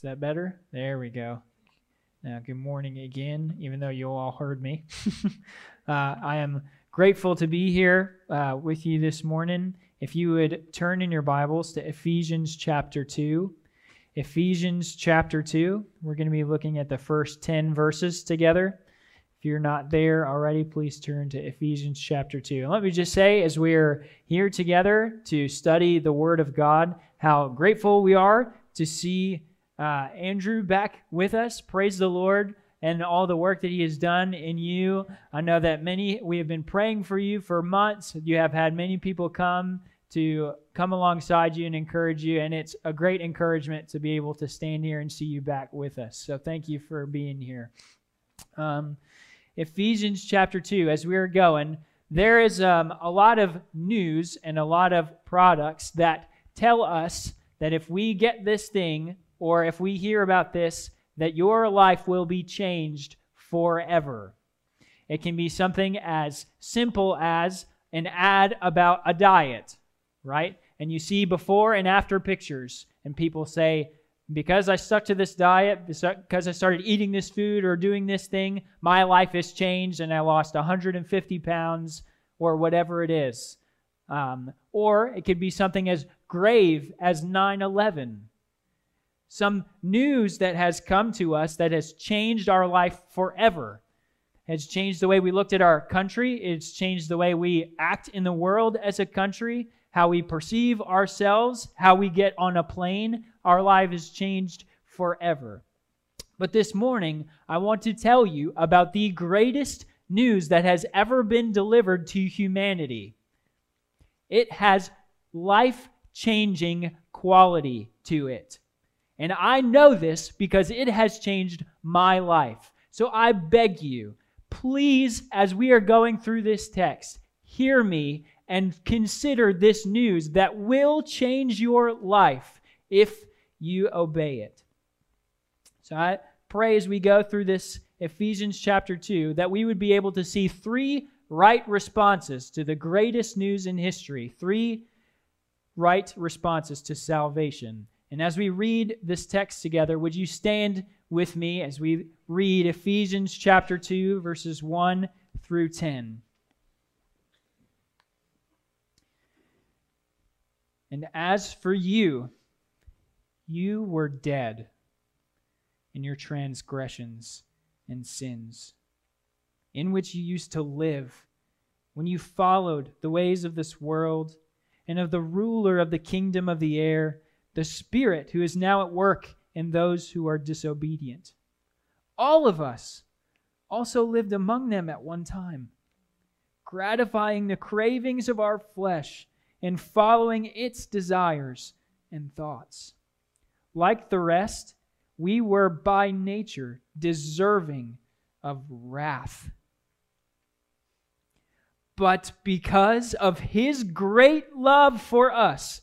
Is that better? There we go. Now, good morning again, even though you all heard me. uh, I am grateful to be here uh, with you this morning. If you would turn in your Bibles to Ephesians chapter 2. Ephesians chapter 2, we're going to be looking at the first 10 verses together. If you're not there already, please turn to Ephesians chapter 2. And let me just say, as we're here together to study the Word of God, how grateful we are to see uh, Andrew back with us. Praise the Lord and all the work that he has done in you. I know that many, we have been praying for you for months. You have had many people come to come alongside you and encourage you. And it's a great encouragement to be able to stand here and see you back with us. So thank you for being here. Um, Ephesians chapter 2, as we are going, there is um, a lot of news and a lot of products that tell us that if we get this thing, or if we hear about this, that your life will be changed forever. It can be something as simple as an ad about a diet, right? And you see before and after pictures, and people say, because I stuck to this diet, because I started eating this food or doing this thing, my life has changed and I lost 150 pounds or whatever it is. Um, or it could be something as grave as 9 11 some news that has come to us that has changed our life forever. Has changed the way we looked at our country. It's changed the way we act in the world as a country, how we perceive ourselves, how we get on a plane. Our life has changed forever. But this morning, I want to tell you about the greatest news that has ever been delivered to humanity. It has life changing quality to it. And I know this because it has changed my life. So I beg you, please, as we are going through this text, hear me and consider this news that will change your life if you obey it. So I pray as we go through this Ephesians chapter 2 that we would be able to see three right responses to the greatest news in history, three right responses to salvation and as we read this text together, would you stand with me as we read Ephesians chapter 2, verses 1 through 10? And as for you, you were dead in your transgressions and sins, in which you used to live when you followed the ways of this world and of the ruler of the kingdom of the air the Spirit who is now at work in those who are disobedient. All of us also lived among them at one time, gratifying the cravings of our flesh and following its desires and thoughts. Like the rest, we were by nature deserving of wrath. But because of his great love for us,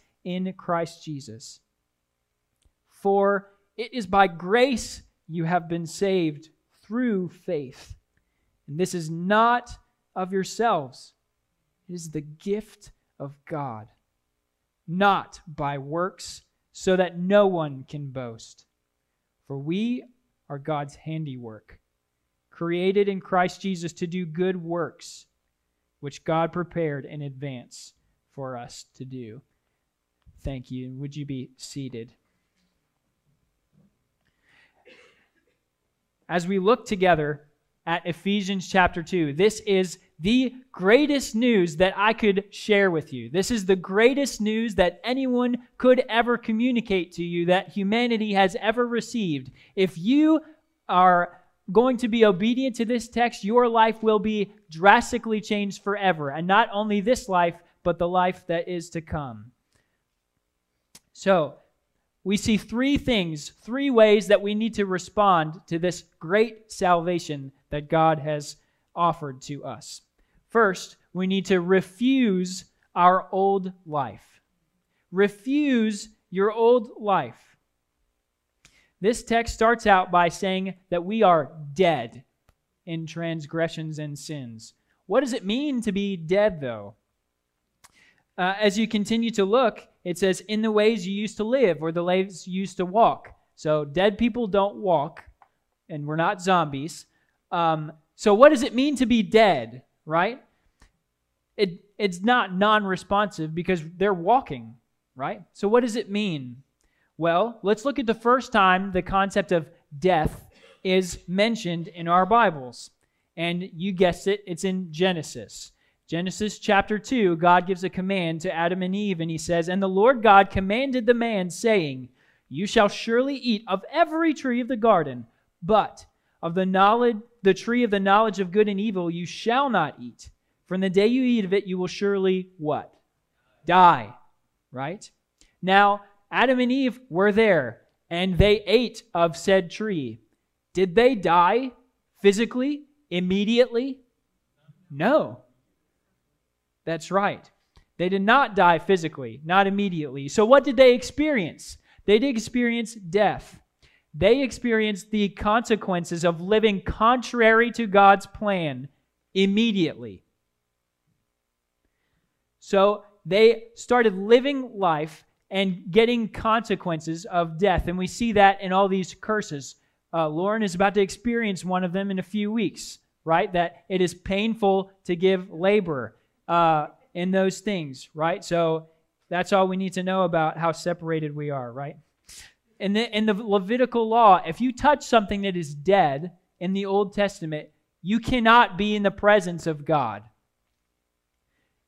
in Christ Jesus. For it is by grace you have been saved through faith. And this is not of yourselves, it is the gift of God, not by works, so that no one can boast. For we are God's handiwork, created in Christ Jesus to do good works, which God prepared in advance for us to do. Thank you. Would you be seated? As we look together at Ephesians chapter 2, this is the greatest news that I could share with you. This is the greatest news that anyone could ever communicate to you that humanity has ever received. If you are going to be obedient to this text, your life will be drastically changed forever. And not only this life, but the life that is to come. So, we see three things, three ways that we need to respond to this great salvation that God has offered to us. First, we need to refuse our old life. Refuse your old life. This text starts out by saying that we are dead in transgressions and sins. What does it mean to be dead, though? Uh, as you continue to look, it says, in the ways you used to live or the ways you used to walk. So, dead people don't walk, and we're not zombies. Um, so, what does it mean to be dead, right? It, it's not non responsive because they're walking, right? So, what does it mean? Well, let's look at the first time the concept of death is mentioned in our Bibles. And you guessed it, it's in Genesis. Genesis chapter 2, God gives a command to Adam and Eve, and he says, And the Lord God commanded the man, saying, You shall surely eat of every tree of the garden, but of the knowledge the tree of the knowledge of good and evil you shall not eat. From the day you eat of it, you will surely what? Die. Right? Now, Adam and Eve were there and they ate of said tree. Did they die physically, immediately? No. That's right. They did not die physically, not immediately. So, what did they experience? They did experience death. They experienced the consequences of living contrary to God's plan immediately. So, they started living life and getting consequences of death. And we see that in all these curses. Uh, Lauren is about to experience one of them in a few weeks, right? That it is painful to give labor uh, in those things, right? So that's all we need to know about how separated we are, right? In the, in the Levitical law, if you touch something that is dead in the Old Testament, you cannot be in the presence of God.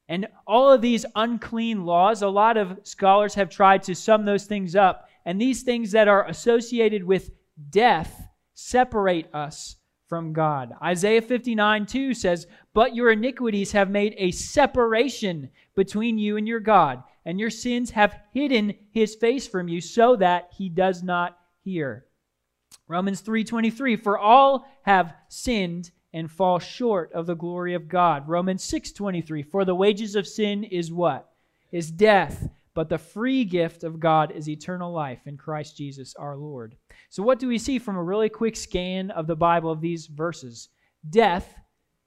And all of these unclean laws, a lot of scholars have tried to sum those things up. And these things that are associated with death separate us from God. Isaiah 59 2 says, But your iniquities have made a separation between you and your God, and your sins have hidden his face from you so that he does not hear. Romans 3:23 For all have sinned and fall short of the glory of God. Romans 6:23 For the wages of sin is what? Is death, but the free gift of God is eternal life in Christ Jesus our Lord. So what do we see from a really quick scan of the Bible of these verses? Death,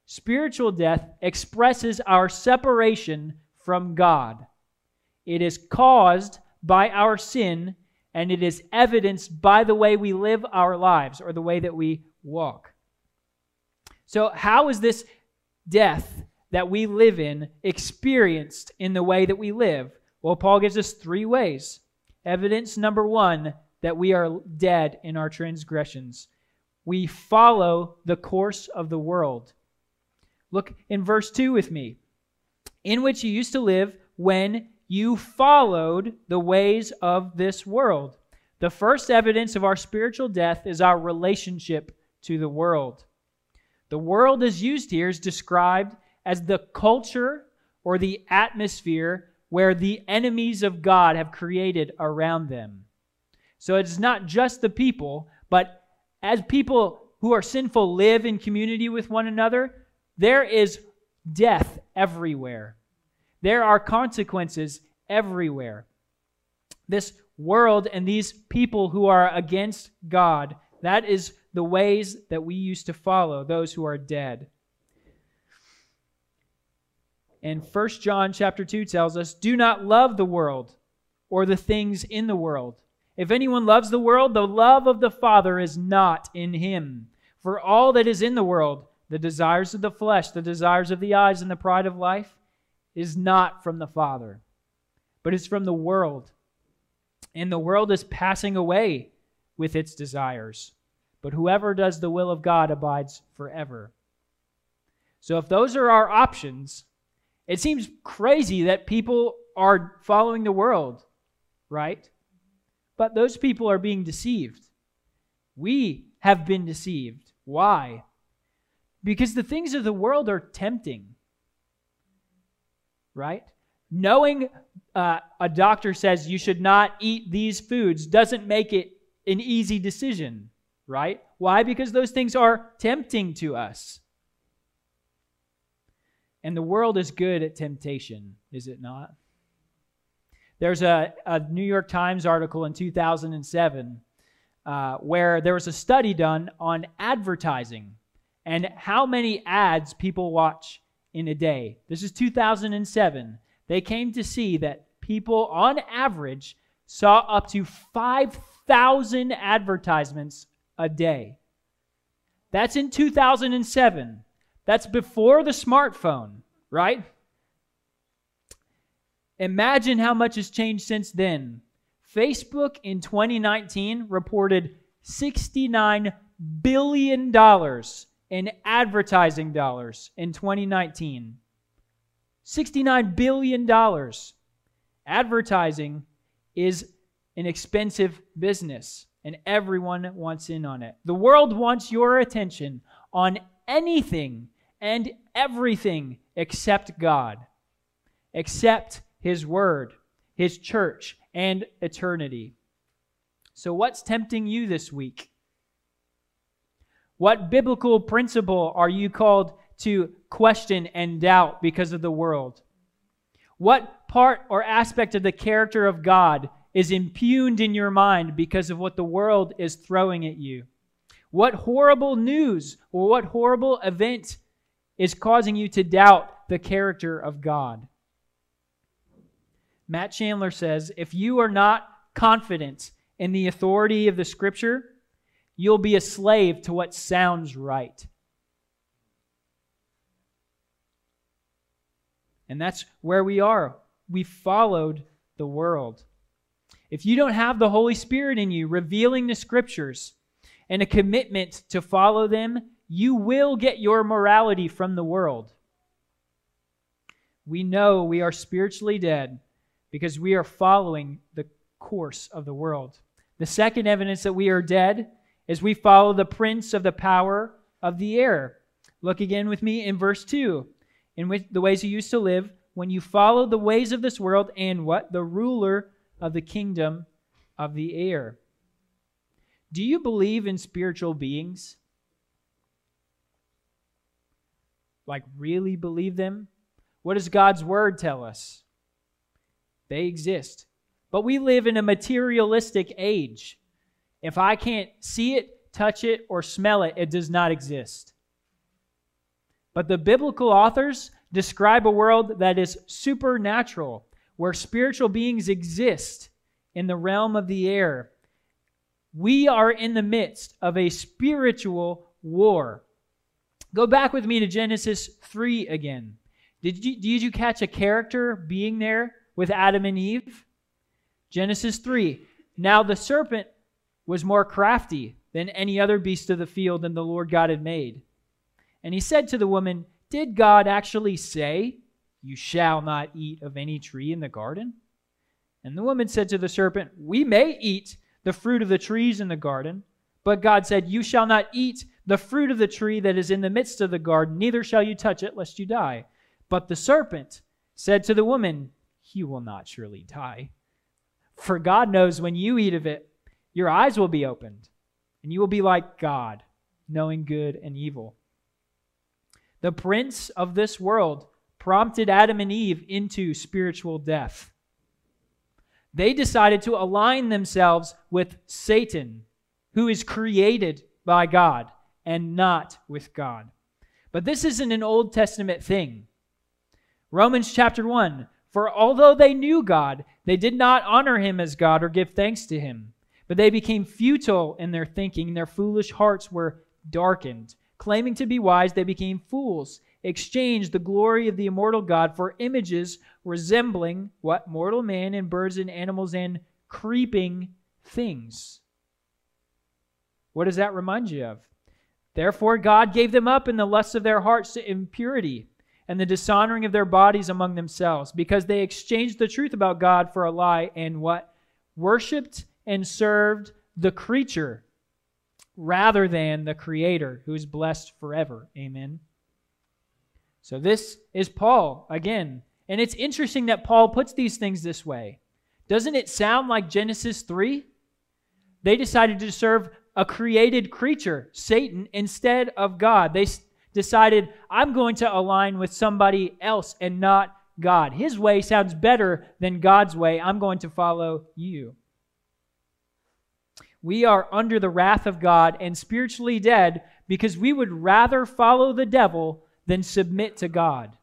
spiritual death expresses our separation from God. It is caused by our sin and it is evidenced by the way we live our lives or the way that we walk. So, how is this death that we live in experienced in the way that we live? Well, Paul gives us three ways. Evidence number one that we are dead in our transgressions. We follow the course of the world. Look in verse 2 with me. In which you used to live when you followed the ways of this world. The first evidence of our spiritual death is our relationship to the world. The world is used here is described as the culture or the atmosphere where the enemies of God have created around them. So it's not just the people, but as people who are sinful live in community with one another, there is death everywhere. There are consequences everywhere. This world and these people who are against God, that is the ways that we used to follow, those who are dead. And 1 John chapter 2 tells us, "Do not love the world or the things in the world. If anyone loves the world, the love of the Father is not in him. For all that is in the world, the desires of the flesh, the desires of the eyes, and the pride of life, is not from the Father, but is from the world. And the world is passing away with its desires but whoever does the will of God abides forever. So if those are our options, it seems crazy that people are following the world, right? But those people are being deceived. We have been deceived. Why? Because the things of the world are tempting, right? Knowing uh, a doctor says you should not eat these foods doesn't make it an easy decision, right? Why? Because those things are tempting to us. And the world is good at temptation, is it not? There's a, a New York Times article in 2007 uh, where there was a study done on advertising and how many ads people watch in a day. This is 2007. They came to see that people, on average, saw up to 5,000 advertisements a day. That's in 2007. That's before the smartphone, right? Imagine how much has changed since then. Facebook in 2019 reported $69 billion in advertising dollars in 2019. $69 billion. Advertising is an expensive business, and everyone wants in on it. The world wants your attention on anything and everything except God, except His Word, His church, and eternity. So, what's tempting you this week? What biblical principle are you called to question and doubt because of the world? What part or aspect of the character of God is impugned in your mind because of what the world is throwing at you? What horrible news or what horrible event is causing you to doubt the character of God? Matt Chandler says if you are not confident in the authority of the scripture, you'll be a slave to what sounds right. And that's where we are. We followed the world. If you don't have the Holy Spirit in you, revealing the scriptures and a commitment to follow them, you will get your morality from the world. We know we are spiritually dead because we are following the course of the world. The second evidence that we are dead is we follow the prince of the power of the air. Look again with me in verse 2 in which the ways you used to live when you followed the ways of this world and what? The ruler of the kingdom of the air. Do you believe in spiritual beings? Like, really believe them? What does God's word tell us? They exist. But we live in a materialistic age. If I can't see it, touch it, or smell it, it does not exist. But the biblical authors describe a world that is supernatural, where spiritual beings exist in the realm of the air. We are in the midst of a spiritual war. Go back with me to Genesis 3 again. Did you, did you catch a character being there with Adam and Eve? Genesis 3. Now the serpent was more crafty than any other beast of the field than the Lord God had made. And he said to the woman, Did God actually say, You shall not eat of any tree in the garden? And the woman said to the serpent, We may eat the fruit of the trees in the garden, but God said, You shall not eat the fruit of the tree that is in the midst of the garden, neither shall you touch it, lest you die. But the serpent said to the woman, You will not surely die. For God knows when you eat of it, your eyes will be opened, and you will be like God, knowing good and evil. The prince of this world prompted Adam and Eve into spiritual death. They decided to align themselves with Satan, who is created by God and not with God. But this isn't an Old Testament thing. Romans chapter 1 For although they knew God, they did not honor him as God or give thanks to him. But they became futile in their thinking, their foolish hearts were darkened. Claiming to be wise, they became fools, exchanged the glory of the immortal God for images resembling what? Mortal man and birds and animals and creeping things. What does that remind you of? Therefore, God gave them up in the lusts of their hearts to impurity and the dishonoring of their bodies among themselves, because they exchanged the truth about God for a lie and what? Worshipped and served the creature rather than the Creator who is blessed forever. Amen. So, this is Paul, again, And it's interesting that Paul puts these things this way. Doesn't it sound like Genesis 3? They decided to serve a created creature, Satan, instead of God. They decided, I'm going to align with somebody else and not God. His way sounds better than God's way. I'm going to follow you. We are under the wrath of God and spiritually dead because we would rather follow the devil than submit to God.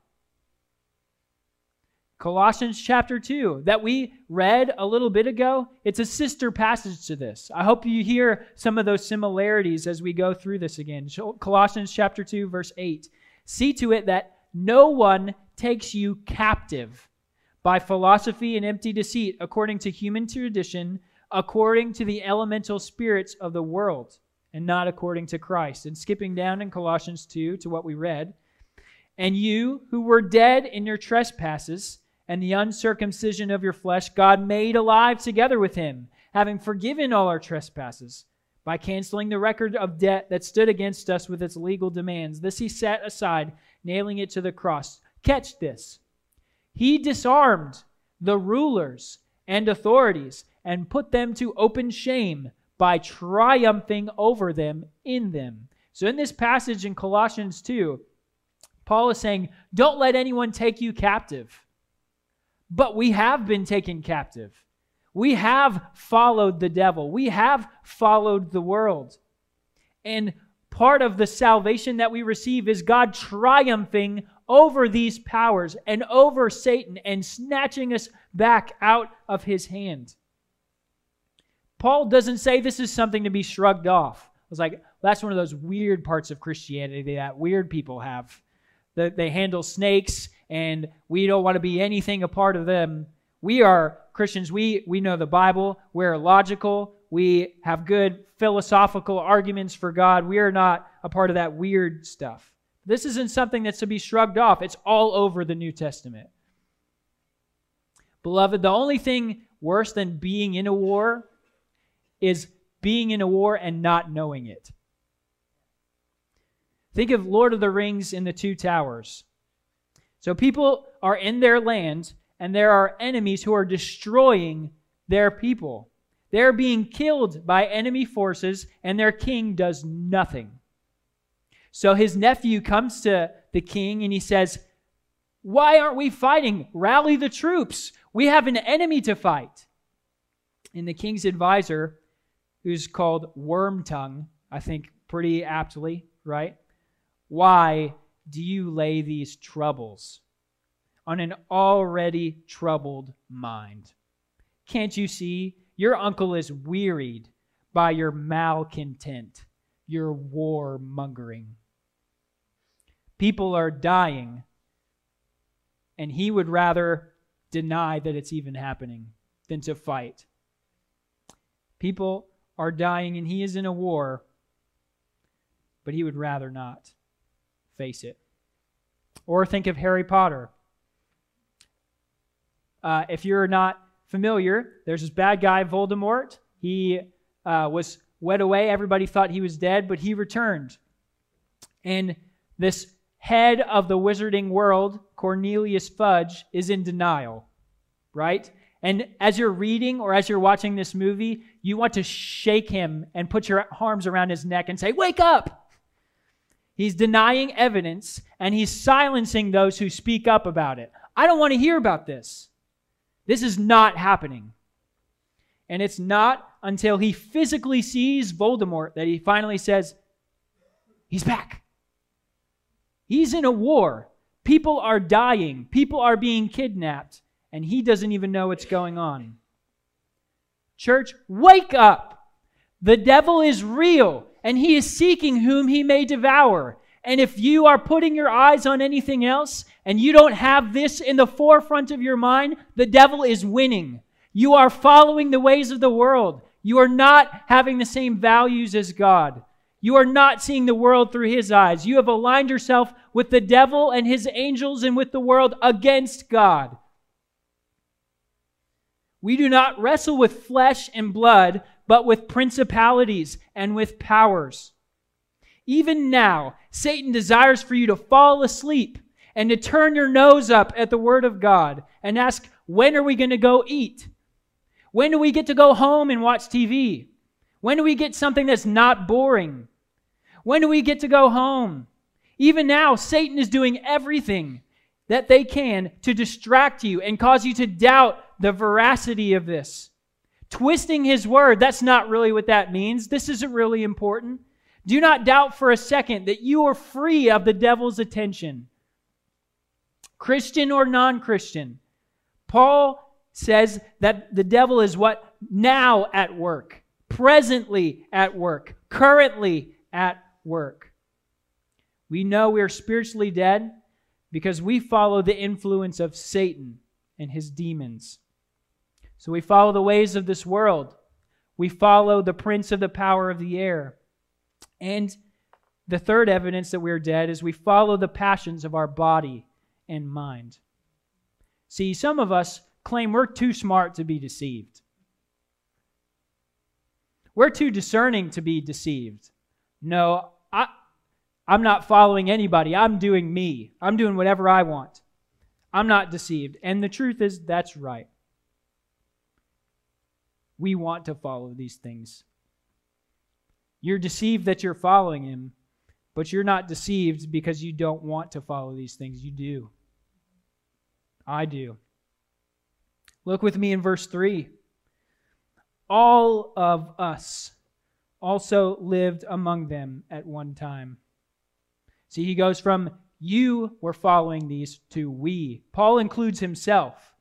Colossians chapter 2 that we read a little bit ago, it's a sister passage to this. I hope you hear some of those similarities as we go through this again. Colossians chapter 2 verse 8. See to it that no one takes you captive by philosophy and empty deceit according to human tradition, according to the elemental spirits of the world, and not according to Christ. And skipping down in Colossians 2 to what we read, and you who were dead in your trespasses, and the uncircumcision of your flesh, God made alive together with him, having forgiven all our trespasses by canceling the record of debt that stood against us with its legal demands. This he set aside, nailing it to the cross. Catch this. He disarmed the rulers and authorities and put them to open shame by triumphing over them in them. So, in this passage in Colossians 2, Paul is saying, Don't let anyone take you captive. But we have been taken captive. We have followed the devil. We have followed the world. And part of the salvation that we receive is God triumphing over these powers and over Satan and snatching us back out of his hand. Paul doesn't say this is something to be shrugged off. It's like, that's one of those weird parts of Christianity that weird people have. They handle snakes and we don't want to be anything a part of them. We are Christians. We, we know the Bible. We're logical. We have good philosophical arguments for God. We are not a part of that weird stuff. This isn't something that's to be shrugged off. It's all over the New Testament. Beloved, the only thing worse than being in a war is being in a war and not knowing it. Think of Lord of the Rings in the Two Towers. So people are in their land, and there are enemies who are destroying their people. They're being killed by enemy forces, and their king does nothing. So his nephew comes to the king and he says, Why aren't we fighting? Rally the troops. We have an enemy to fight. And the king's advisor, who's called Wormtongue, I think pretty aptly, right? Why do you lay these troubles on an already troubled mind? Can't you see? Your uncle is wearied by your malcontent, your war mongering. People are dying, and he would rather deny that it's even happening than to fight. People are dying, and he is in a war, but he would rather not face it. Or think of Harry Potter. Uh, if you're not familiar, there's this bad guy, Voldemort. He uh, was wed away. Everybody thought he was dead, but he returned. And this head of the wizarding world, Cornelius Fudge, is in denial, right? And as you're reading or as you're watching this movie, you want to shake him and put your arms around his neck and say, Wake up! He's denying evidence and he's silencing those who speak up about it. I don't want to hear about this. This is not happening. And it's not until he physically sees Voldemort that he finally says, He's back. He's in a war. People are dying. People are being kidnapped. And he doesn't even know what's going on. Church, wake up. The devil is real and he is seeking whom he may devour. And if you are putting your eyes on anything else and you don't have this in the forefront of your mind, the devil is winning. You are following the ways of the world. You are not having the same values as God. You are not seeing the world through his eyes. You have aligned yourself with the devil and his angels and with the world against God. We do not wrestle with flesh and blood, but with principalities and with powers. Even now, Satan desires for you to fall asleep and to turn your nose up at the Word of God and ask, when are we going to go eat? When do we get to go home and watch TV? When do we get something that's not boring? When do we get to go home? Even now, Satan is doing everything that they can to distract you and cause you to doubt the veracity of this. Twisting his word, that's not really what that means. This isn't really important. Do not doubt for a second that you are free of the devil's attention. Christian or non Christian. Paul says that the devil is what? Now at work, presently at work, currently at work. We know we are spiritually dead because we follow the influence of Satan and his demons. So we follow the ways of this world. We follow the prince of the power of the air. And the third evidence that we're dead is we follow the passions of our body and mind. See, some of us claim we're too smart to be deceived. We're too discerning to be deceived. No, I, I'm not following anybody. I'm doing me. I'm doing whatever I want. I'm not deceived. And the truth is, that's right. We want to follow these things. You're deceived that you're following Him, but you're not deceived because you don't want to follow these things. You do. I do. Look with me in verse 3. All of us also lived among them at one time. See, he goes from you were following these to we. Paul includes himself.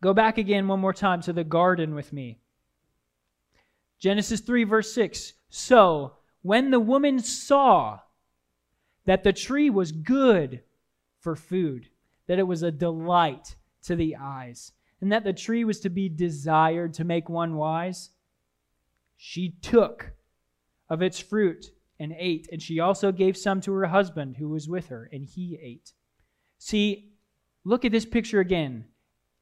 Go back again one more time to the garden with me. Genesis 3, verse 6. So, when the woman saw that the tree was good for food, that it was a delight to the eyes, and that the tree was to be desired to make one wise, she took of its fruit and ate, and she also gave some to her husband who was with her, and he ate. See, look at this picture again.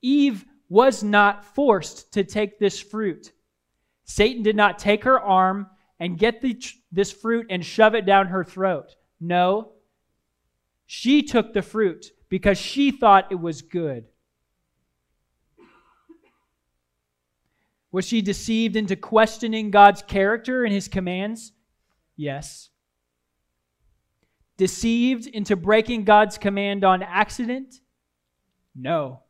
Eve was not forced to take this fruit. Satan did not take her arm and get the, this fruit and shove it down her throat. No. She took the fruit because she thought it was good. Was she deceived into questioning God's character and his commands? Yes. Deceived into breaking God's command on accident? No.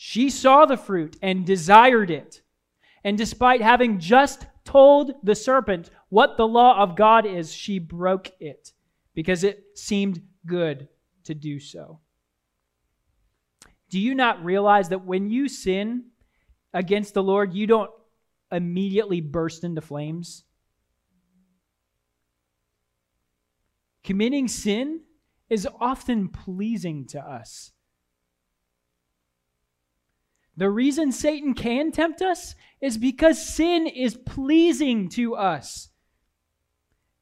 She saw the fruit and desired it. And despite having just told the serpent what the law of God is, she broke it because it seemed good to do so. Do you not realize that when you sin against the Lord, you don't immediately burst into flames? Committing sin is often pleasing to us. The reason Satan can tempt us is because sin is pleasing to us.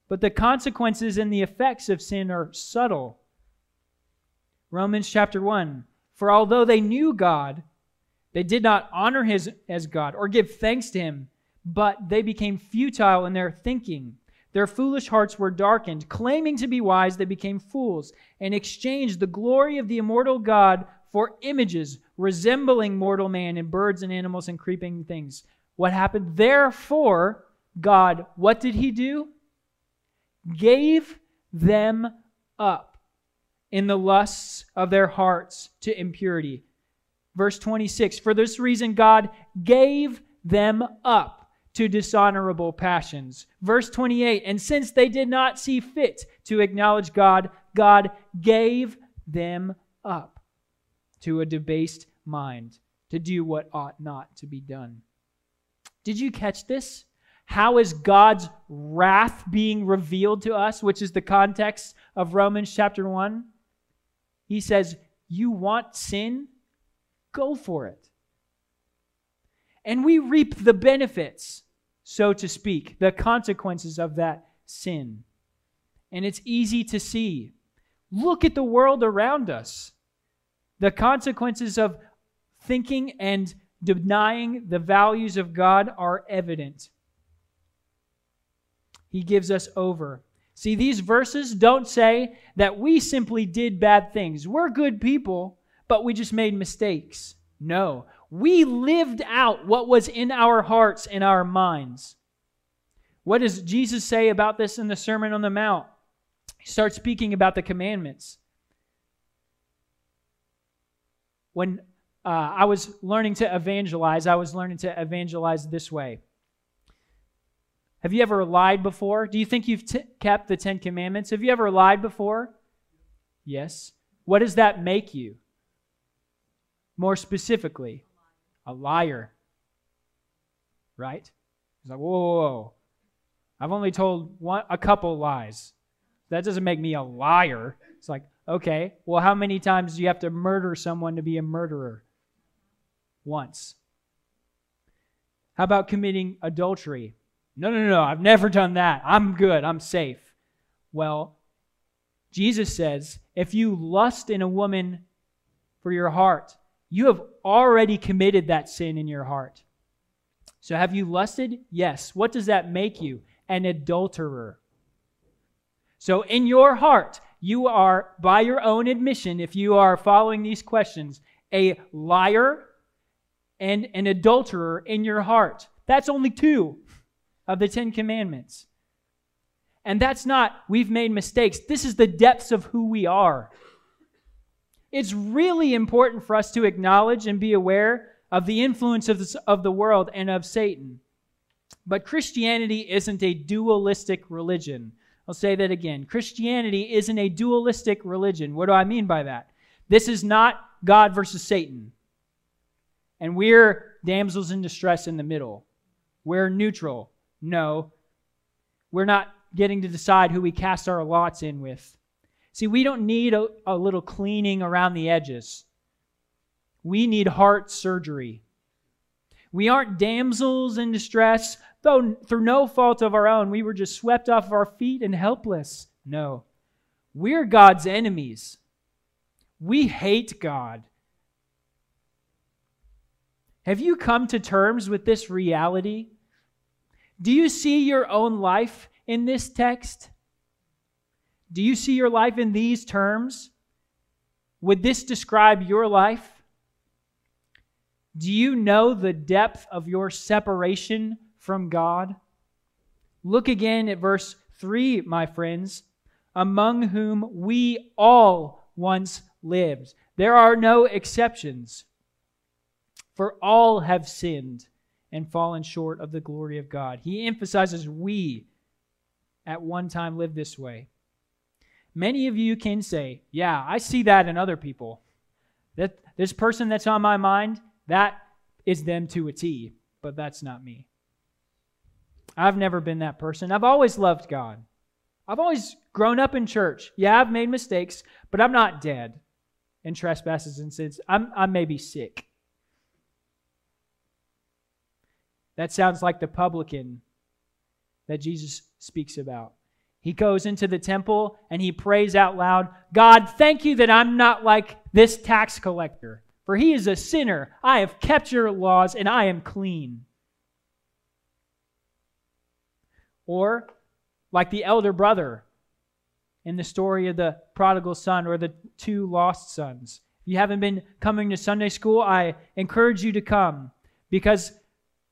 But the consequences and the effects of sin are subtle. Romans chapter 1 For although they knew God, they did not honor him as God or give thanks to him, but they became futile in their thinking. Their foolish hearts were darkened. Claiming to be wise, they became fools and exchanged the glory of the immortal God for images resembling mortal man and birds and animals and creeping things. What happened? Therefore, God, what did he do? Gave them up in the lusts of their hearts to impurity. Verse 26 For this reason, God gave them up to dishonorable passions. Verse 28 And since they did not see fit to acknowledge God, God gave them up to a debased mind to do what ought not to be done. Did you catch this? How is God's wrath being revealed to us, which is the context of Romans chapter 1? He says, You want sin? Go for it. And we reap the benefits, so to speak, the consequences of that sin. And it's easy to see. Look at the world around us. The consequences of thinking and denying the values of God are evident. He gives us over. See, these verses don't say that we simply did bad things. We're good people, but we just made mistakes. No, we lived out what was in our hearts and our minds. What does Jesus say about this in the Sermon on the Mount? He starts speaking about the commandments. When uh, I was learning to evangelize, I was learning to evangelize this way. Have you ever lied before? Do you think you've t- kept the Ten Commandments? Have you ever lied before? Yes. What does that make you? More specifically, a liar. Right? He's like, whoa, whoa, whoa. I've only told one, a couple lies. That doesn't make me a liar. It's like, okay, well, how many times do you have to murder someone to be a murderer? Once. How about committing adultery? No, no, no, no. I've never done that. I'm good. I'm safe. Well, Jesus says if you lust in a woman for your heart, you have already committed that sin in your heart. So have you lusted? Yes. What does that make you? An adulterer. So in your heart, you are, by your own admission, if you are following these questions, a liar and an adulterer in your heart. That's only two of the Ten Commandments. And that's not, we've made mistakes. This is the depths of who we are. It's really important for us to acknowledge and be aware of the influence of, this, of the world and of Satan. But Christianity isn't a dualistic religion. I'll say that again. Christianity isn't a dualistic religion. What do I mean by that? This is not God versus Satan. And we're damsels in distress in the middle. We're neutral. No. We're not getting to decide who we cast our lots in with. See, we don't need a, a little cleaning around the edges. We need heart surgery. We aren't damsels in distress, though through no fault of our own, we were just swept off of our feet and helpless. No. We're God's enemies. We hate God. Have you come to terms with this reality? Do you see your own life in this text? Do you see your life in these terms? Would this describe your life? Do you know the depth of your separation from God? Look again at verse 3, my friends, among whom we all once lived. There are no exceptions, for all have sinned and fallen short of the glory of God. He emphasizes we at one time lived this way. Many of you can say, Yeah, I see that in other people. That this person that's on my mind, that is them to a T, but that's not me. I've never been that person. I've always loved God. I've always grown up in church. Yeah, I've made mistakes, but I'm not dead in trespasses and sins. I'm, I may be sick. That sounds like the publican that Jesus speaks about. He goes into the temple and he prays out loud, God, thank you that I'm not like this tax collector, for he is a sinner. I have kept your laws and I am clean. Or like the elder brother in the story of the prodigal son or the two lost sons. If you haven't been coming to Sunday school, I encourage you to come because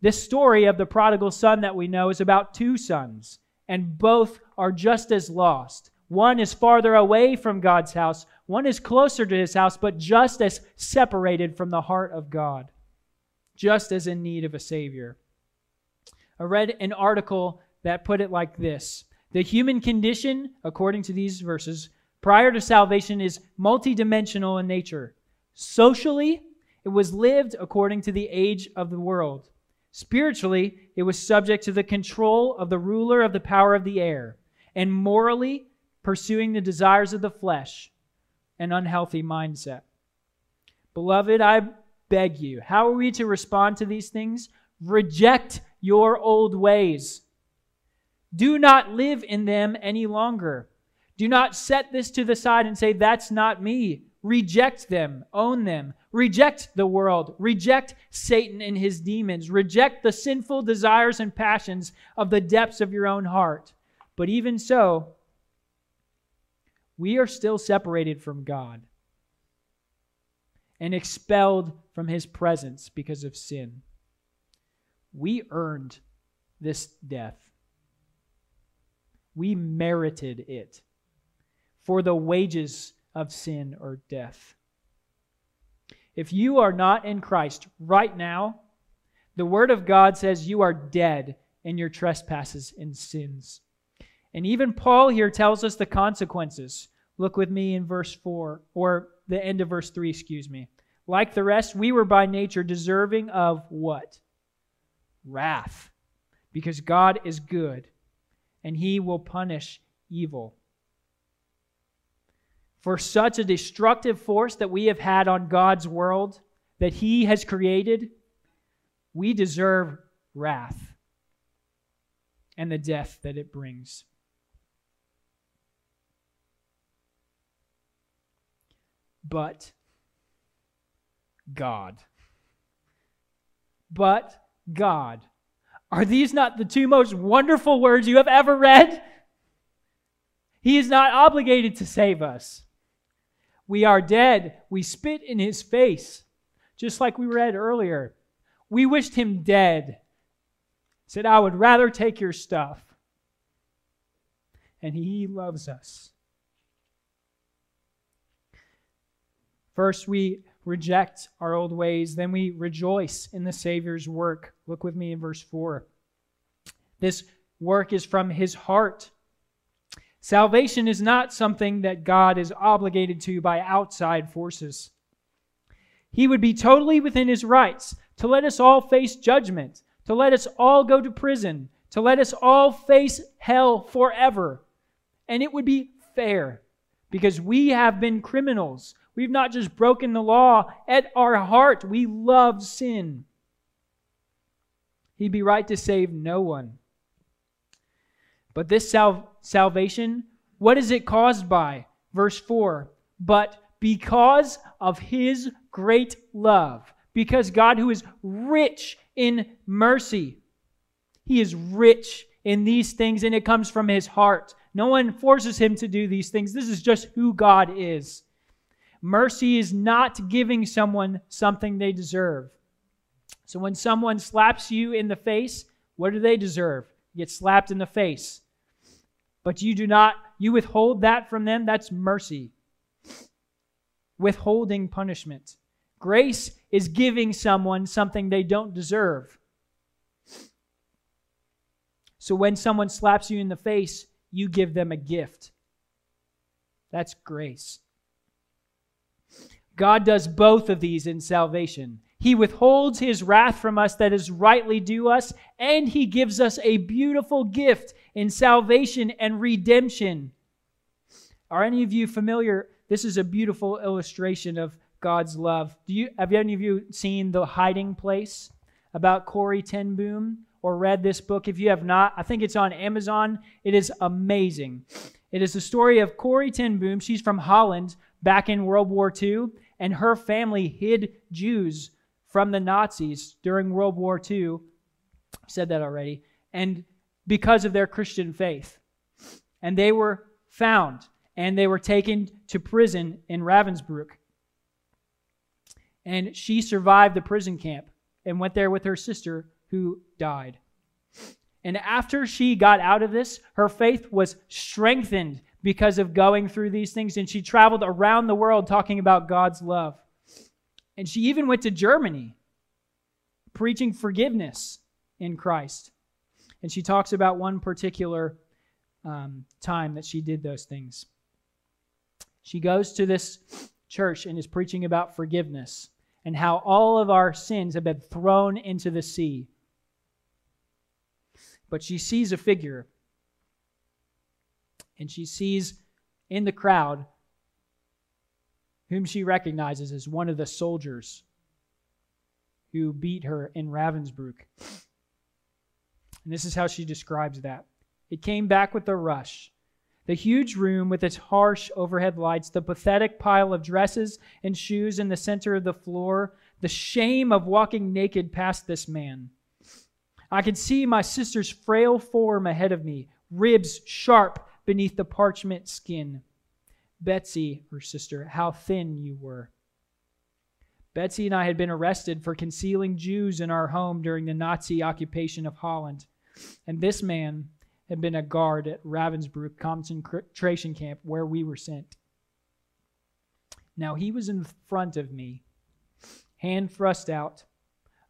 this story of the prodigal son that we know is about two sons, and both are just as lost. One is farther away from God's house, one is closer to his house, but just as separated from the heart of God, just as in need of a Savior. I read an article that put it like this The human condition, according to these verses, prior to salvation is multidimensional in nature. Socially, it was lived according to the age of the world. Spiritually, it was subject to the control of the ruler of the power of the air, and morally, pursuing the desires of the flesh, an unhealthy mindset. Beloved, I beg you, how are we to respond to these things? Reject your old ways. Do not live in them any longer. Do not set this to the side and say, That's not me. Reject them, own them, Reject the world. Reject Satan and his demons. Reject the sinful desires and passions of the depths of your own heart. But even so, we are still separated from God and expelled from his presence because of sin. We earned this death. We merited it. For the wages of sin or death. If you are not in Christ right now, the Word of God says you are dead in your trespasses and sins. And even Paul here tells us the consequences. Look with me in verse 4, or the end of verse 3, excuse me. Like the rest, we were by nature deserving of what? Wrath. Because God is good, and he will punish evil. For such a destructive force that we have had on God's world, that he has created, we deserve wrath and the death that it brings. But God. But God. Are these not the two most wonderful words you have ever read? He is not obligated to save us. We are dead. We spit in his face, just like we read earlier. We wished him dead. Said, I would rather take your stuff. And he loves us. First, we reject our old ways, then we rejoice in the Savior's work. Look with me in verse 4. This work is from his heart. Salvation is not something that God is obligated to by outside forces. He would be totally within his rights to let us all face judgment, to let us all go to prison, to let us all face hell forever. And it would be fair because we have been criminals. We've not just broken the law, at our heart, we love sin. He'd be right to save no one. But this sal- salvation, what is it caused by? Verse 4 But because of his great love, because God, who is rich in mercy, he is rich in these things, and it comes from his heart. No one forces him to do these things. This is just who God is. Mercy is not giving someone something they deserve. So when someone slaps you in the face, what do they deserve? You get slapped in the face. But you do not, you withhold that from them, that's mercy. Withholding punishment. Grace is giving someone something they don't deserve. So when someone slaps you in the face, you give them a gift. That's grace. God does both of these in salvation. He withholds his wrath from us that is rightly due us, and he gives us a beautiful gift in salvation and redemption. Are any of you familiar? This is a beautiful illustration of God's love. Do you have any of you seen The Hiding Place about Corrie ten Boom or read this book? If you have not, I think it's on Amazon. It is amazing. It is the story of Corrie ten Boom. She's from Holland back in World War II, and her family hid Jews from the Nazis during World War II. I said that already. And because of their Christian faith. And they were found and they were taken to prison in Ravensbrück and she survived the prison camp and went there with her sister who died. And after she got out of this, her faith was strengthened because of going through these things. And she traveled around the world talking about God's love. And she even went to Germany preaching forgiveness in Christ. And she talks about one particular um, time that she did those things. She goes to this church and is preaching about forgiveness and how all of our sins have been thrown into the sea. But she sees a figure, and she sees in the crowd whom she recognizes as one of the soldiers who beat her in Ravensbrück. And this is how she describes that. It came back with a rush. The huge room with its harsh overhead lights, the pathetic pile of dresses and shoes in the center of the floor, the shame of walking naked past this man. I could see my sister's frail form ahead of me, ribs sharp beneath the parchment skin. Betsie, her sister, how thin you were. Betsie and I had been arrested for concealing Jews in our home during the Nazi occupation of Holland. And this man had been a guard at Ravensbrück concentration camp where we were sent. Now he was in front of me, hand thrust out.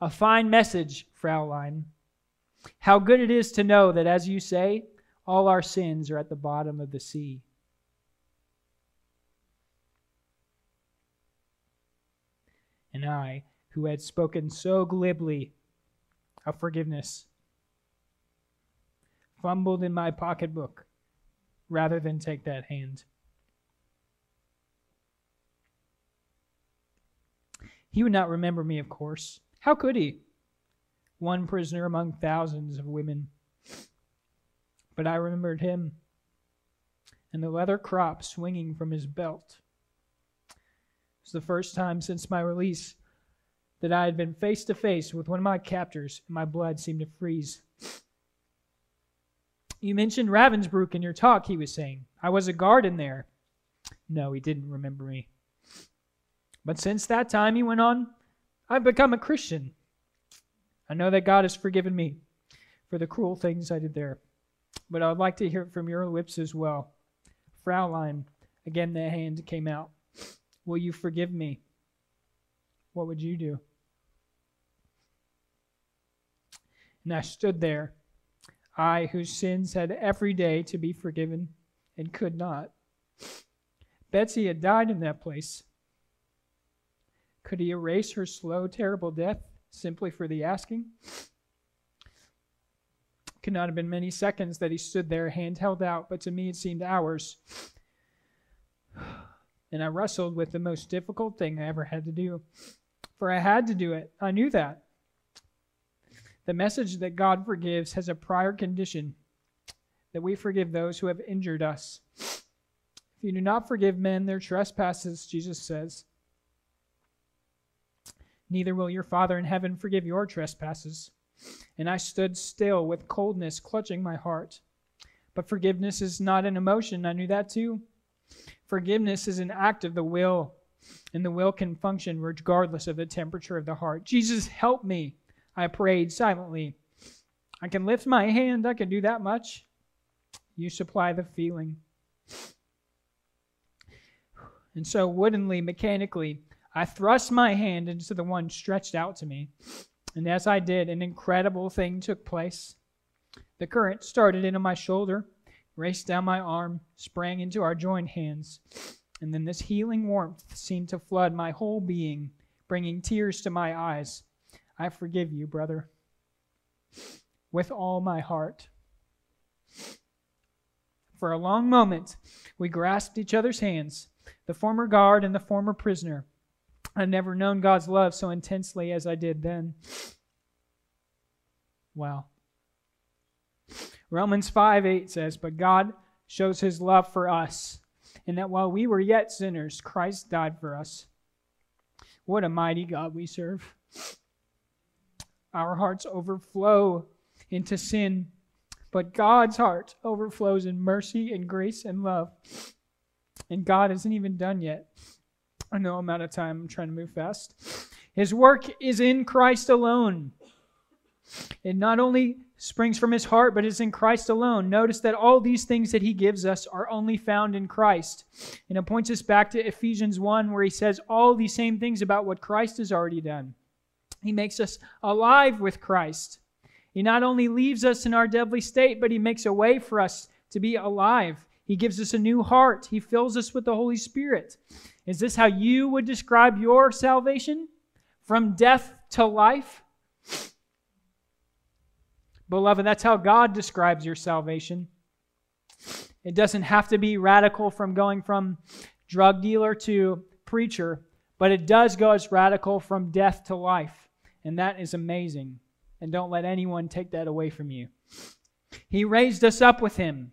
A fine message, Fraulein. How good it is to know that, as you say, all our sins are at the bottom of the sea. And I, who had spoken so glibly of forgiveness, fumbled in my pocketbook rather than take that hand. He would not remember me, of course. How could he? One prisoner among thousands of women. But I remembered him and the leather crop swinging from his belt. It was the first time since my release that I had been face to face with one of my captors, and my blood seemed to freeze. You mentioned Ravensbrück in your talk, he was saying. I was a guard in there. No, he didn't remember me. But since that time, he went on, I've become a Christian. I know that God has forgiven me for the cruel things I did there. But I would like to hear it from your lips as well. Fraulein, again the hand came out. Will you forgive me? What would you do? And I stood there, I whose sins had every day to be forgiven and could not. Betsie had died in that place. Could he erase her slow, terrible death simply for the asking? Could not have been many seconds that he stood there, hand held out, but to me it seemed hours. And I wrestled with the most difficult thing I ever had to do. For I had to do it. I knew that. The message that God forgives has a prior condition that we forgive those who have injured us. If you do not forgive men their trespasses, Jesus says, neither will your Father in heaven forgive your trespasses. And I stood still with coldness clutching my heart. But forgiveness is not an emotion. I knew that too. Forgiveness is an act of the will, and the will can function regardless of the temperature of the heart. Jesus, help me, I prayed silently. I can lift my hand, I can do that much. You supply the feeling. And so, woodenly, mechanically, I thrust my hand into the one stretched out to me. And as I did, an incredible thing took place. The current started into my shoulder, raced down my arm, sprang into our joined hands. And then this healing warmth seemed to flood my whole being, bringing tears to my eyes. I forgive you, brother, with all my heart. For a long moment, we grasped each other's hands, the former guard and the former prisoner. I've never known God's love so intensely as I did then. Wow. Romans 5 8 says, But God shows his love for us, in that while we were yet sinners, Christ died for us. What a mighty God we serve. Our hearts overflow into sin, but God's heart overflows in mercy and grace and love. And God isn't even done yet. I know I'm out of time. I'm trying to move fast. His work is in Christ alone. It not only springs from his heart, but is in Christ alone. Notice that all these things that he gives us are only found in Christ. And it points us back to Ephesians 1, where he says all these same things about what Christ has already done. He makes us alive with Christ. He not only leaves us in our deadly state, but he makes a way for us to be alive. He gives us a new heart. He fills us with the Holy Spirit. Is this how you would describe your salvation? From death to life? Beloved, that's how God describes your salvation. It doesn't have to be radical from going from drug dealer to preacher, but it does go as radical from death to life. And that is amazing. And don't let anyone take that away from you. He raised us up with him.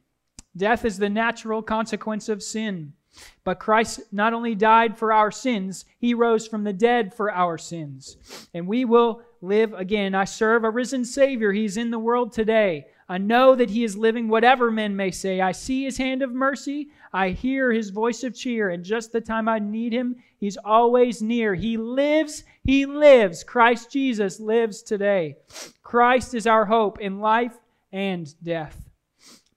Death is the natural consequence of sin. But Christ not only died for our sins, he rose from the dead for our sins. And we will live again. I serve a risen Savior. He's in the world today. I know that he is living, whatever men may say. I see his hand of mercy. I hear his voice of cheer. And just the time I need him, he's always near. He lives. He lives. Christ Jesus lives today. Christ is our hope in life and death.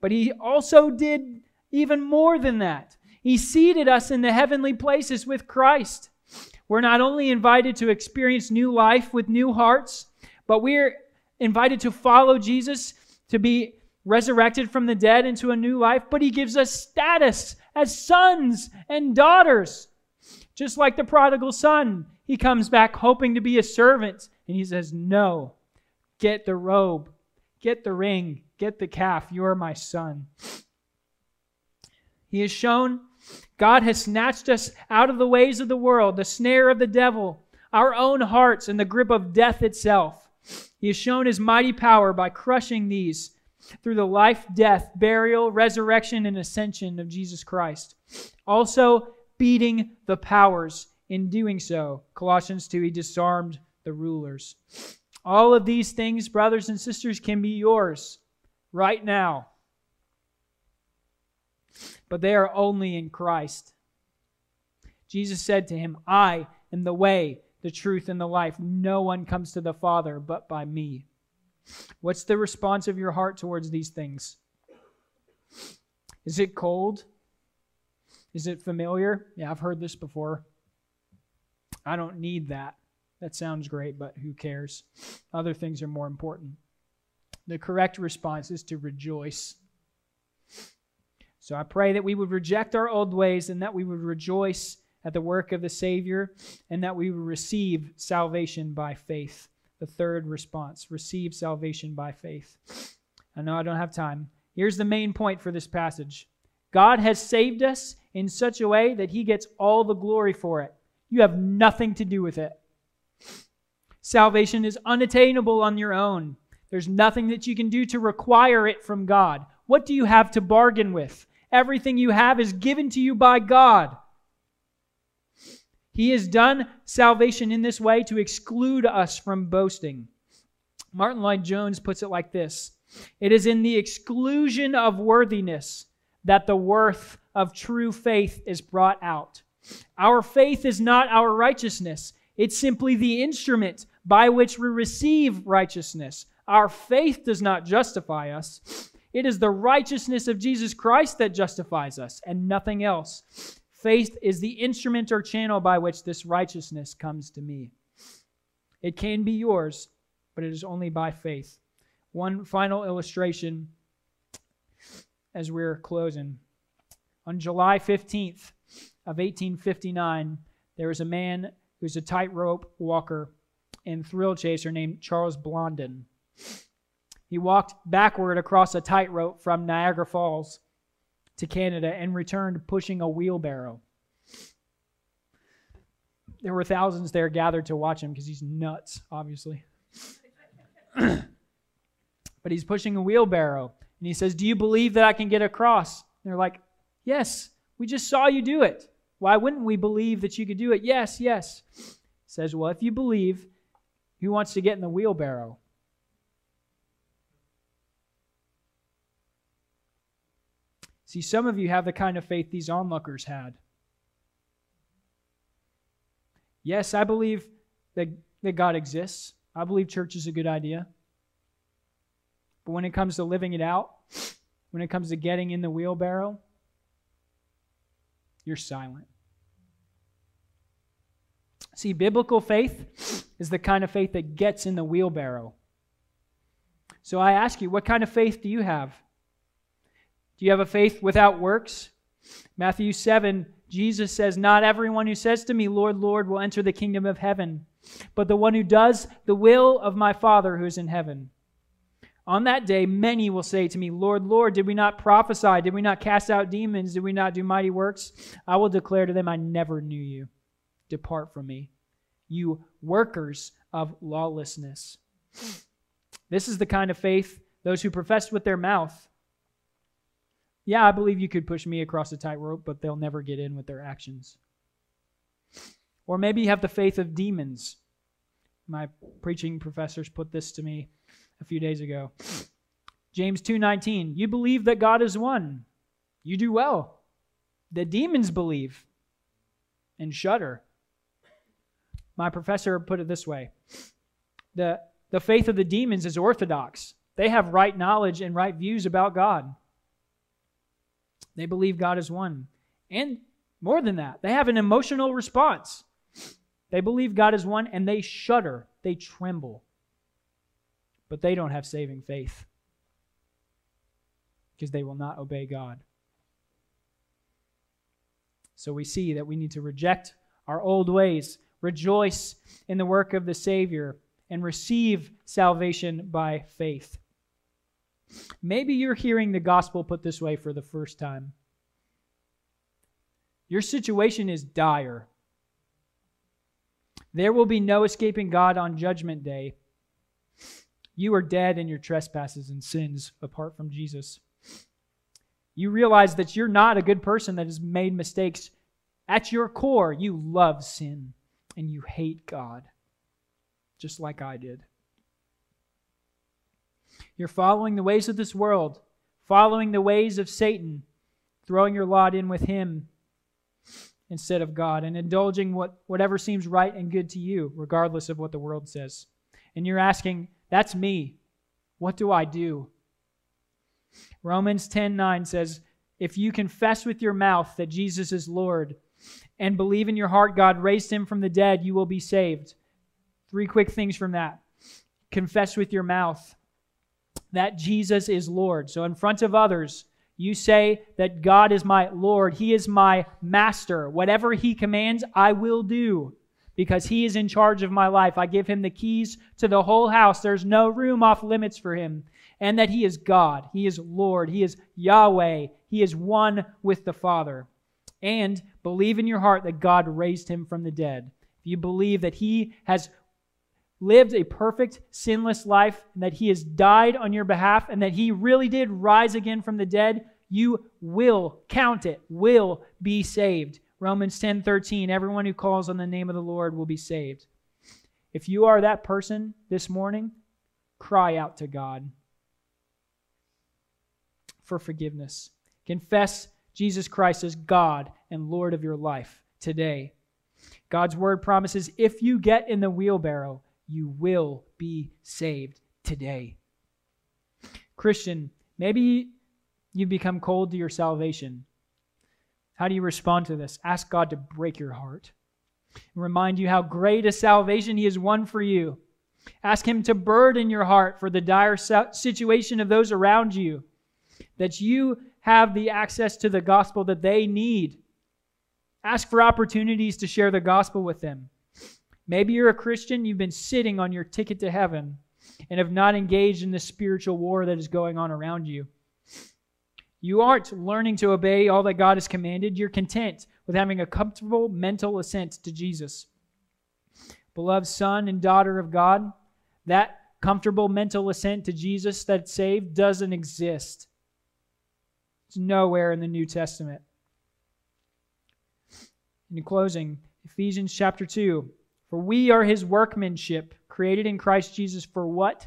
But he also did even more than that. He seated us in the heavenly places with Christ. We're not only invited to experience new life with new hearts, but we're invited to follow Jesus to be resurrected from the dead into a new life, but he gives us status as sons and daughters. Just like the prodigal son, he comes back hoping to be a servant, and he says, No, get the robe, get the ring, get the calf. You are my son. He has shown God has snatched us out of the ways of the world, the snare of the devil, our own hearts, and the grip of death itself. He has shown his mighty power by crushing these through the life, death, burial, resurrection, and ascension of Jesus Christ. Also, beating the powers in doing so. Colossians 2, he disarmed the rulers. All of these things, brothers and sisters, can be yours right now. But they are only in Christ. Jesus said to him, I am the way, the truth, and the life. No one comes to the Father but by me. What's the response of your heart towards these things? Is it cold? Is it familiar? Yeah, I've heard this before. I don't need that. That sounds great, but who cares? Other things are more important. The correct response is to rejoice. So I pray that we would reject our old ways and that we would rejoice at the work of the Savior, and that we would receive salvation by faith. The third response receive salvation by faith. I know I don't have time. Here's the main point for this passage God has saved us in such a way that He gets all the glory for it. You have nothing to do with it. Salvation is unattainable on your own. There's nothing that you can do to require it from God. What do you have to bargain with? Everything you have is given to you by God. He has done salvation in this way to exclude us from boasting. Martyn Lloyd-Jones puts it like this It is in the exclusion of worthiness that the worth of true faith is brought out. Our faith is not our righteousness, it's simply the instrument by which we receive righteousness. Our faith does not justify us. It is the righteousness of Jesus Christ that justifies us and nothing else. Faith is the instrument or channel by which this righteousness comes to me. It can be yours, but it is only by faith. One final illustration as we're closing. On July 15th of 1859, there was a man who's a tightrope walker and thrill chaser named Charles Blondin. He walked backward across a tightrope from Niagara Falls to Canada and returned pushing a wheelbarrow. There were thousands there gathered to watch him because he's nuts, obviously. but he's pushing a wheelbarrow. And he says, Do you believe that I can get across? And they're like, Yes, we just saw you do it. Why wouldn't we believe that you could do it? Yes, yes. He says, Well, if you believe, who wants to get in the wheelbarrow? See, some of you have the kind of faith these onlookers had. Yes, I believe that, that God exists. I believe church is a good idea. But when it comes to living it out, when it comes to getting in the wheelbarrow, you're silent. See, biblical faith is the kind of faith that gets in the wheelbarrow. So I ask you, what kind of faith do you have? You have a faith without works? Matthew 7, Jesus says, Not everyone who says to me, Lord, Lord, will enter the kingdom of heaven, but the one who does the will of my Father who is in heaven. On that day, many will say to me, Lord, Lord, did we not prophesy? Did we not cast out demons? Did we not do mighty works? I will declare to them, I never knew you. Depart from me, you workers of lawlessness. This is the kind of faith those who profess with their mouth yeah, I believe you could push me across a tightrope, but they'll never get in with their actions. Or maybe you have the faith of demons. My preaching professors put this to me a few days ago. James 2:19, you believe that God is one. You do well. The demons believe and shudder. My professor put it this way. The, the faith of the demons is orthodox. They have right knowledge and right views about God. They believe God is one. And more than that, they have an emotional response. They believe God is one and they shudder, they tremble. But they don't have saving faith because they will not obey God. So we see that we need to reject our old ways, rejoice in the work of the Savior, and receive salvation by faith. Maybe you're hearing the gospel put this way for the first time. Your situation is dire. There will be no escaping God on Judgment Day. You are dead in your trespasses and sins apart from Jesus. You realize that you're not a good person that has made mistakes. At your core, you love sin and you hate God, just like I did. You're following the ways of this world, following the ways of Satan, throwing your lot in with him instead of God, and indulging what, whatever seems right and good to you, regardless of what the world says. And you're asking, That's me. What do I do? Romans 10:9 says, "If you confess with your mouth that Jesus is Lord and believe in your heart God raised him from the dead, you will be saved." Three quick things from that. Confess with your mouth that Jesus is Lord. So in front of others, you say that God is my Lord, he is my master. Whatever he commands, I will do because he is in charge of my life. I give him the keys to the whole house. There's no room off limits for him and that He is God, He is Lord, He is Yahweh, He is one with the Father. And believe in your heart that God raised Him from the dead. If you believe that He has lived a perfect, sinless life, and that He has died on your behalf, and that He really did rise again from the dead, you will count it, will be saved. Romans 10 13, everyone who calls on the name of the Lord will be saved. If you are that person this morning, cry out to God for forgiveness. Confess Jesus Christ as God and Lord of your life today. God's word promises if you get in the wheelbarrow, you will be saved today. Christian, maybe you've become cold to your salvation. How do you respond to this? Ask God to break your heart and remind you how great a salvation He has won for you. Ask Him to burden your heart for the dire situation of those around you that you have the access to the gospel that they need. Ask for opportunities to share the gospel with them. Maybe you're a Christian, you've been sitting on your ticket to heaven and have not engaged in the spiritual war that is going on around you. You aren't learning to obey all that God has commanded. You're content with having a comfortable mental assent to Jesus. Beloved son and daughter of God, that comfortable mental assent to Jesus that saved doesn't exist. It's nowhere in the New Testament. In closing, Ephesians chapter 2 For we are his workmanship, created in Christ Jesus for what?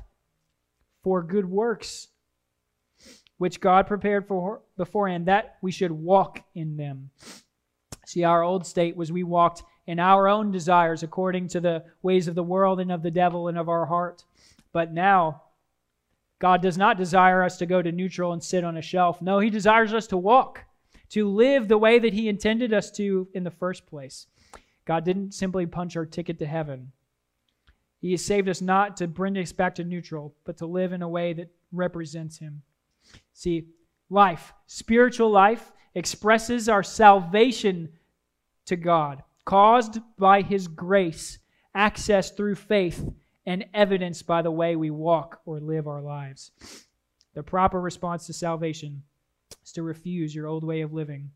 For good works, which God prepared for beforehand, that we should walk in them. See, our old state was we walked in our own desires according to the ways of the world and of the devil and of our heart. But now, God does not desire us to go to neutral and sit on a shelf. No, He desires us to walk, to live the way that He intended us to in the first place. God didn't simply punch our ticket to heaven. He has saved us not to bring us back to neutral, but to live in a way that represents Him. See, life, spiritual life, expresses our salvation to God, caused by His grace, access through faith and evidenced by the way we walk or live our lives. The proper response to salvation is to refuse your old way of living.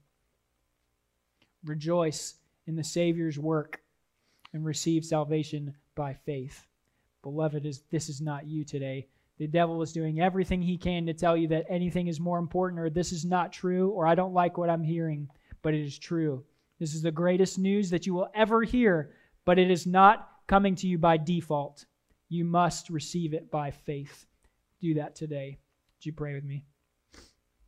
Rejoice in the Savior's work and receive salvation by faith. Beloved, is this is not you today. The devil is doing everything he can to tell you that anything is more important or this is not true or I don't like what I'm hearing, but it is true. This is the greatest news that you will ever hear, but it is not coming to you by default. You must receive it by faith. Do that today. Would you pray with me?